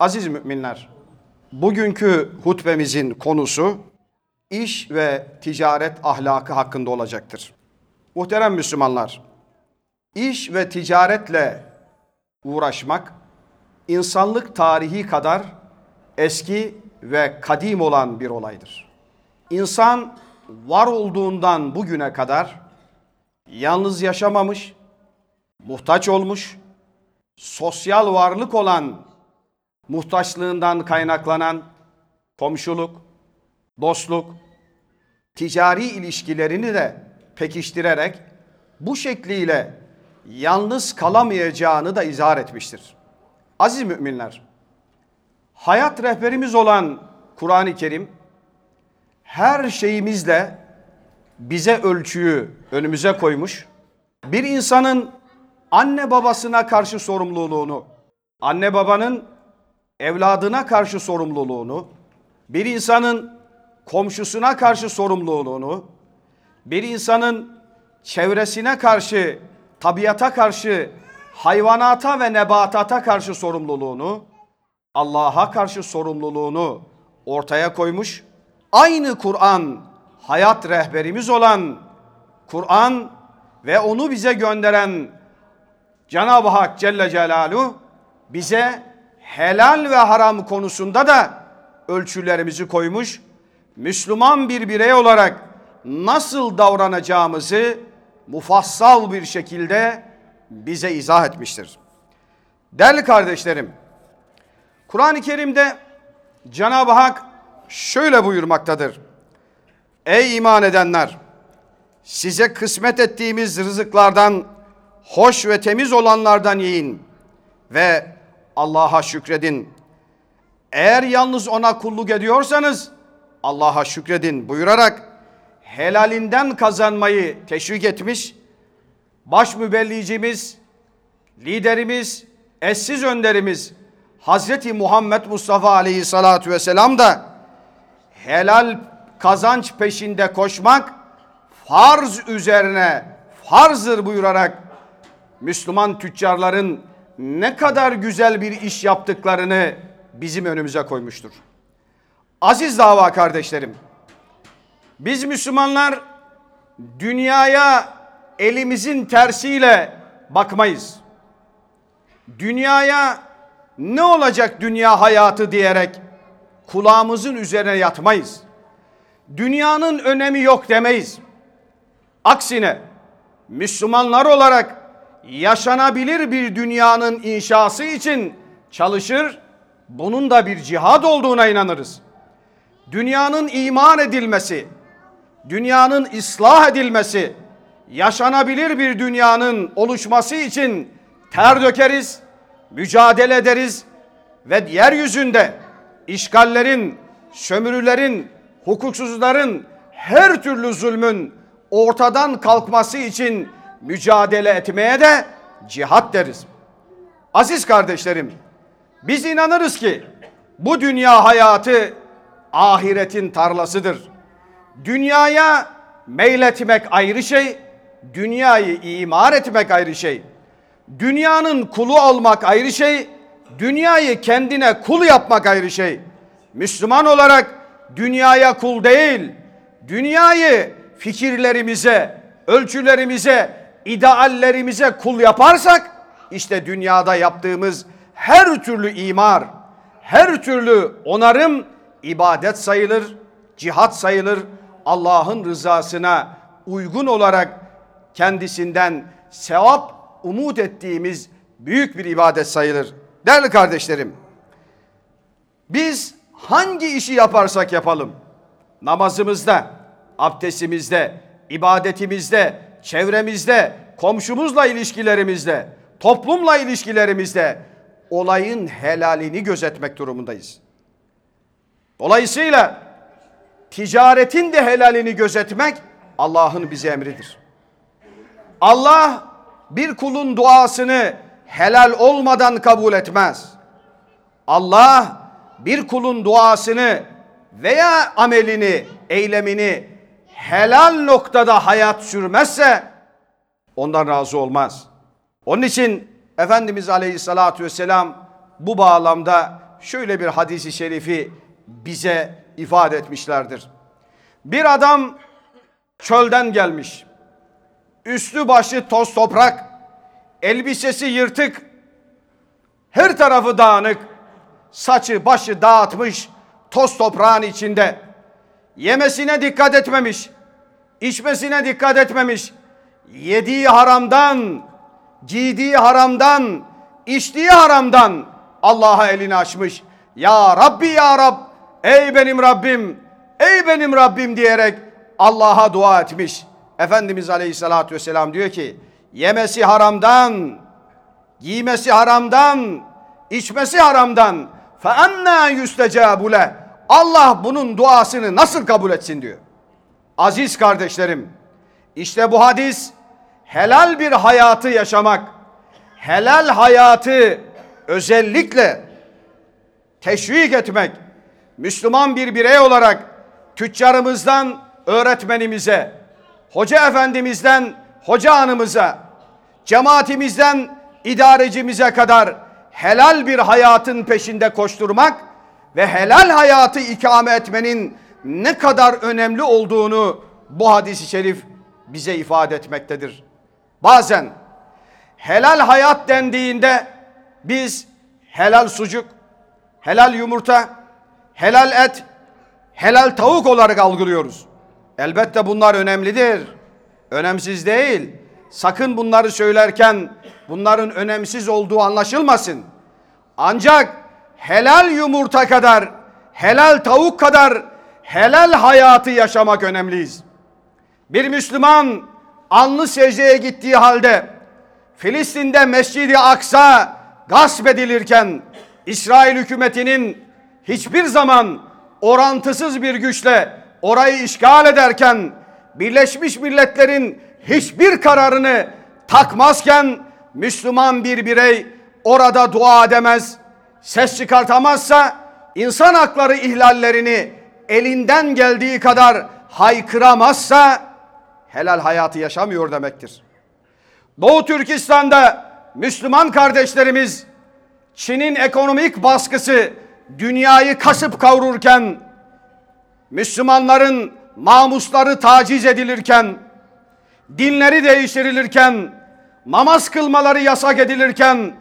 Aziz müminler, bugünkü hutbemizin konusu iş ve ticaret ahlakı hakkında olacaktır. Muhterem Müslümanlar, iş ve ticaretle uğraşmak insanlık tarihi kadar eski ve kadim olan bir olaydır. İnsan var olduğundan bugüne kadar yalnız yaşamamış, muhtaç olmuş, sosyal varlık olan muhtaçlığından kaynaklanan komşuluk, dostluk, ticari ilişkilerini de pekiştirerek bu şekliyle yalnız kalamayacağını da izah etmiştir. Aziz müminler, hayat rehberimiz olan Kur'an-ı Kerim her şeyimizle bize ölçüyü önümüze koymuş. Bir insanın anne babasına karşı sorumluluğunu, anne babanın evladına karşı sorumluluğunu, bir insanın komşusuna karşı sorumluluğunu, bir insanın çevresine karşı, tabiata karşı, hayvanata ve nebatata karşı sorumluluğunu, Allah'a karşı sorumluluğunu ortaya koymuş. Aynı Kur'an hayat rehberimiz olan Kur'an ve onu bize gönderen Cenab-ı Hak Celle Celaluhu bize helal ve haram konusunda da ölçülerimizi koymuş. Müslüman bir birey olarak nasıl davranacağımızı mufassal bir şekilde bize izah etmiştir. Değerli kardeşlerim, Kur'an-ı Kerim'de Cenab-ı Hak şöyle buyurmaktadır. Ey iman edenler! Size kısmet ettiğimiz rızıklardan hoş ve temiz olanlardan yiyin ve Allah'a şükredin. Eğer yalnız ona kulluk ediyorsanız Allah'a şükredin buyurarak helalinden kazanmayı teşvik etmiş. Baş mübellicimiz, liderimiz, eşsiz önderimiz Hazreti Muhammed Mustafa Aleyhisselatü Vesselam da helal kazanç peşinde koşmak farz üzerine farzdır buyurarak Müslüman tüccarların ne kadar güzel bir iş yaptıklarını bizim önümüze koymuştur. Aziz dava kardeşlerim, biz Müslümanlar dünyaya elimizin tersiyle bakmayız. Dünyaya ne olacak dünya hayatı diyerek kulağımızın üzerine yatmayız. Dünyanın önemi yok demeyiz. Aksine Müslümanlar olarak yaşanabilir bir dünyanın inşası için çalışır, bunun da bir cihad olduğuna inanırız. Dünyanın iman edilmesi, dünyanın ıslah edilmesi, yaşanabilir bir dünyanın oluşması için ter dökeriz, mücadele ederiz ve yeryüzünde işgallerin, sömürülerin, hukuksuzların, her türlü zulmün ortadan kalkması için mücadele etmeye de cihat deriz. Aziz kardeşlerim, biz inanırız ki bu dünya hayatı ahiretin tarlasıdır. Dünyaya meyletmek ayrı şey, dünyayı imar etmek ayrı şey. Dünyanın kulu olmak ayrı şey, dünyayı kendine kul yapmak ayrı şey. Müslüman olarak dünyaya kul değil, dünyayı fikirlerimize, ölçülerimize, ideallerimize kul yaparsak işte dünyada yaptığımız her türlü imar, her türlü onarım ibadet sayılır, cihat sayılır. Allah'ın rızasına uygun olarak kendisinden sevap umut ettiğimiz büyük bir ibadet sayılır. Değerli kardeşlerim, biz hangi işi yaparsak yapalım, namazımızda, abdestimizde, ibadetimizde, çevremizde, komşumuzla ilişkilerimizde, toplumla ilişkilerimizde olayın helalini gözetmek durumundayız. Dolayısıyla ticaretin de helalini gözetmek Allah'ın bize emridir. Allah bir kulun duasını helal olmadan kabul etmez. Allah bir kulun duasını veya amelini, eylemini helal noktada hayat sürmezse ondan razı olmaz. Onun için Efendimiz Aleyhisselatü Vesselam bu bağlamda şöyle bir hadisi şerifi bize ifade etmişlerdir. Bir adam çölden gelmiş. Üstü başı toz toprak, elbisesi yırtık, her tarafı dağınık, saçı başı dağıtmış, toz toprağın içinde. Yemesine dikkat etmemiş, içmesine dikkat etmemiş. Yediği haramdan, giydiği haramdan, içtiği haramdan Allah'a elini açmış. Ya Rabbi ya Rab, ey benim Rabbim, ey benim Rabbim diyerek Allah'a dua etmiş. Efendimiz Aleyhisselatü Vesselam diyor ki, yemesi haramdan, giymesi haramdan, içmesi haramdan. Fe anna yüstecabu le. Allah bunun duasını nasıl kabul etsin diyor. Aziz kardeşlerim, işte bu hadis helal bir hayatı yaşamak, helal hayatı özellikle teşvik etmek, Müslüman bir birey olarak tüccarımızdan öğretmenimize, hoca efendimizden hoca hanımıza, cemaatimizden idarecimize kadar helal bir hayatın peşinde koşturmak ve helal hayatı ikame etmenin ne kadar önemli olduğunu bu hadisi şerif bize ifade etmektedir. Bazen helal hayat dendiğinde biz helal sucuk, helal yumurta, helal et, helal tavuk olarak algılıyoruz. Elbette bunlar önemlidir. Önemsiz değil. Sakın bunları söylerken bunların önemsiz olduğu anlaşılmasın. Ancak helal yumurta kadar, helal tavuk kadar helal hayatı yaşamak önemliyiz. Bir Müslüman alnı secdeye gittiği halde Filistin'de Mescid-i Aksa gasp edilirken İsrail hükümetinin hiçbir zaman orantısız bir güçle orayı işgal ederken Birleşmiş Milletler'in hiçbir kararını takmazken Müslüman bir birey orada dua edemez, ses çıkartamazsa insan hakları ihlallerini elinden geldiği kadar haykıramazsa helal hayatı yaşamıyor demektir. Doğu Türkistan'da Müslüman kardeşlerimiz Çin'in ekonomik baskısı dünyayı kasıp kavururken Müslümanların namusları taciz edilirken dinleri değiştirilirken namaz kılmaları yasak edilirken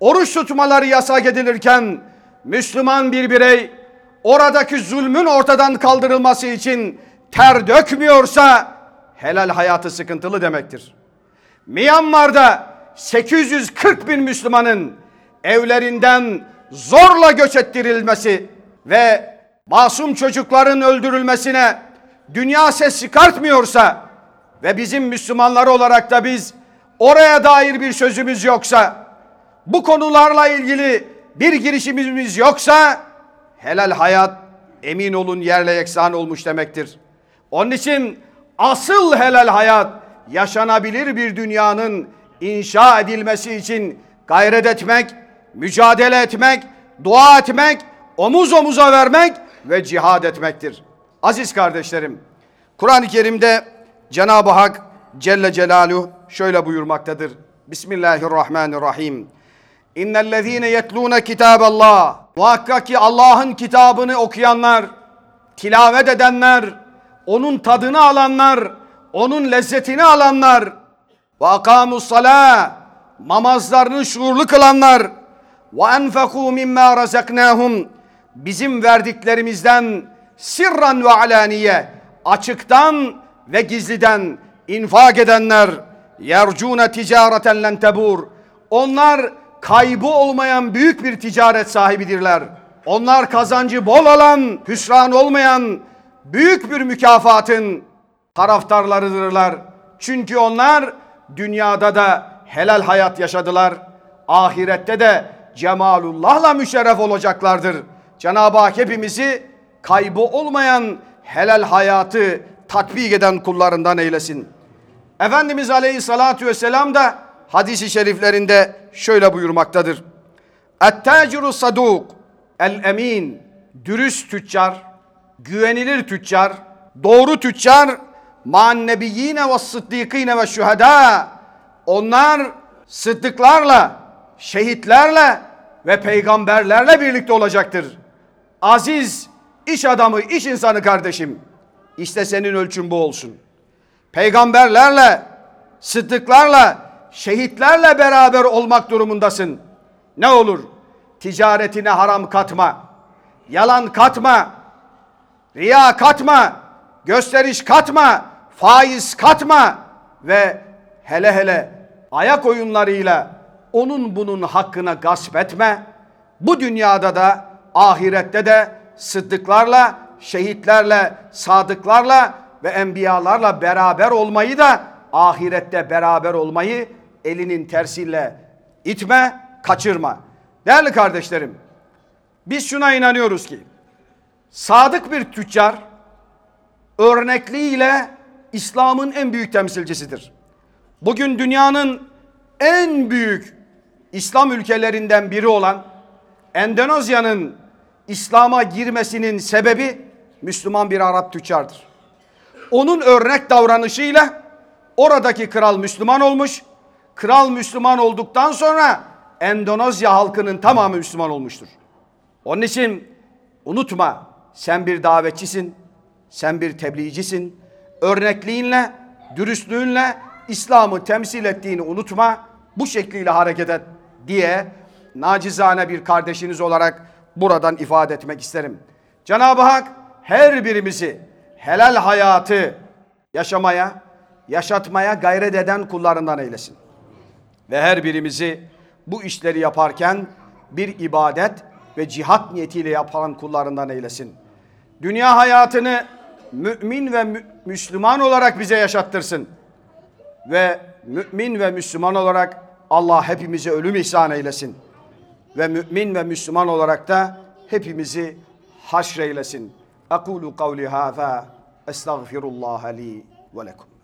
oruç tutmaları yasak edilirken Müslüman bir birey oradaki zulmün ortadan kaldırılması için ter dökmüyorsa helal hayatı sıkıntılı demektir. Myanmar'da 840 bin Müslümanın evlerinden zorla göç ettirilmesi ve masum çocukların öldürülmesine dünya ses çıkartmıyorsa ve bizim Müslümanlar olarak da biz oraya dair bir sözümüz yoksa bu konularla ilgili bir girişimimiz yoksa helal hayat emin olun yerle yeksan olmuş demektir. Onun için asıl helal hayat yaşanabilir bir dünyanın inşa edilmesi için gayret etmek, mücadele etmek, dua etmek, omuz omuza vermek ve cihad etmektir. Aziz kardeşlerim, Kur'an-ı Kerim'de Cenab-ı Hak Celle Celaluhu şöyle buyurmaktadır. Bismillahirrahmanirrahim. İnnellezîne yetlûne kitâballah. Muhakkak ki Allah'ın kitabını okuyanlar, tilavet edenler, onun tadını alanlar, onun lezzetini alanlar ve akamus namazlarını şuurlu kılanlar. Ve enfekû mimmâ razaknâhum bizim verdiklerimizden sirran ve alaniye açıktan ve gizliden infak edenler. Yercune ticareten len onlar kaybı olmayan büyük bir ticaret sahibidirler. Onlar kazancı bol alan, hüsran olmayan büyük bir mükafatın taraftarlarıdırlar. Çünkü onlar dünyada da helal hayat yaşadılar. Ahirette de cemalullahla müşerref olacaklardır. Cenab-ı Hak hepimizi kaybı olmayan helal hayatı tatbik eden kullarından eylesin. Efendimiz Aleyhisselatü Vesselam da hadisi şeriflerinde şöyle buyurmaktadır. Et-taciru saduk el-emin dürüst tüccar, güvenilir tüccar, doğru tüccar ma'an nebiyyine ve sıddikine ve şühedâ onlar sıddıklarla, şehitlerle ve peygamberlerle birlikte olacaktır. Aziz iş adamı, iş insanı kardeşim. İşte senin ölçün bu olsun. Peygamberlerle, sıddıklarla, şehitlerle beraber olmak durumundasın. Ne olur? Ticaretine haram katma. Yalan katma. Riya katma. Gösteriş katma. Faiz katma. Ve hele hele ayak oyunlarıyla onun bunun hakkına gasp etme. Bu dünyada da ahirette de sıddıklarla, şehitlerle, sadıklarla ve enbiyalarla beraber olmayı da ahirette beraber olmayı elinin tersiyle itme, kaçırma. Değerli kardeşlerim, biz şuna inanıyoruz ki sadık bir tüccar örnekliğiyle İslam'ın en büyük temsilcisidir. Bugün dünyanın en büyük İslam ülkelerinden biri olan Endonezya'nın İslam'a girmesinin sebebi Müslüman bir Arap tüccardır. Onun örnek davranışıyla oradaki kral Müslüman olmuş. Kral Müslüman olduktan sonra Endonezya halkının tamamı Müslüman olmuştur. Onun için unutma sen bir davetçisin, sen bir tebliğcisin. Örnekliğinle, dürüstlüğünle İslam'ı temsil ettiğini unutma. Bu şekliyle hareket et diye nacizane bir kardeşiniz olarak buradan ifade etmek isterim. Cenab-ı Hak her birimizi helal hayatı yaşamaya, yaşatmaya gayret eden kullarından eylesin. Ve her birimizi bu işleri yaparken bir ibadet ve cihat niyetiyle yapan kullarından eylesin. Dünya hayatını mümin ve mü- Müslüman olarak bize yaşattırsın. Ve mümin ve Müslüman olarak Allah hepimize ölüm ihsan eylesin. Ve mümin ve Müslüman olarak da hepimizi haşreylesin. Ekulu kavli hâzâ estağfirullah li ve lekum.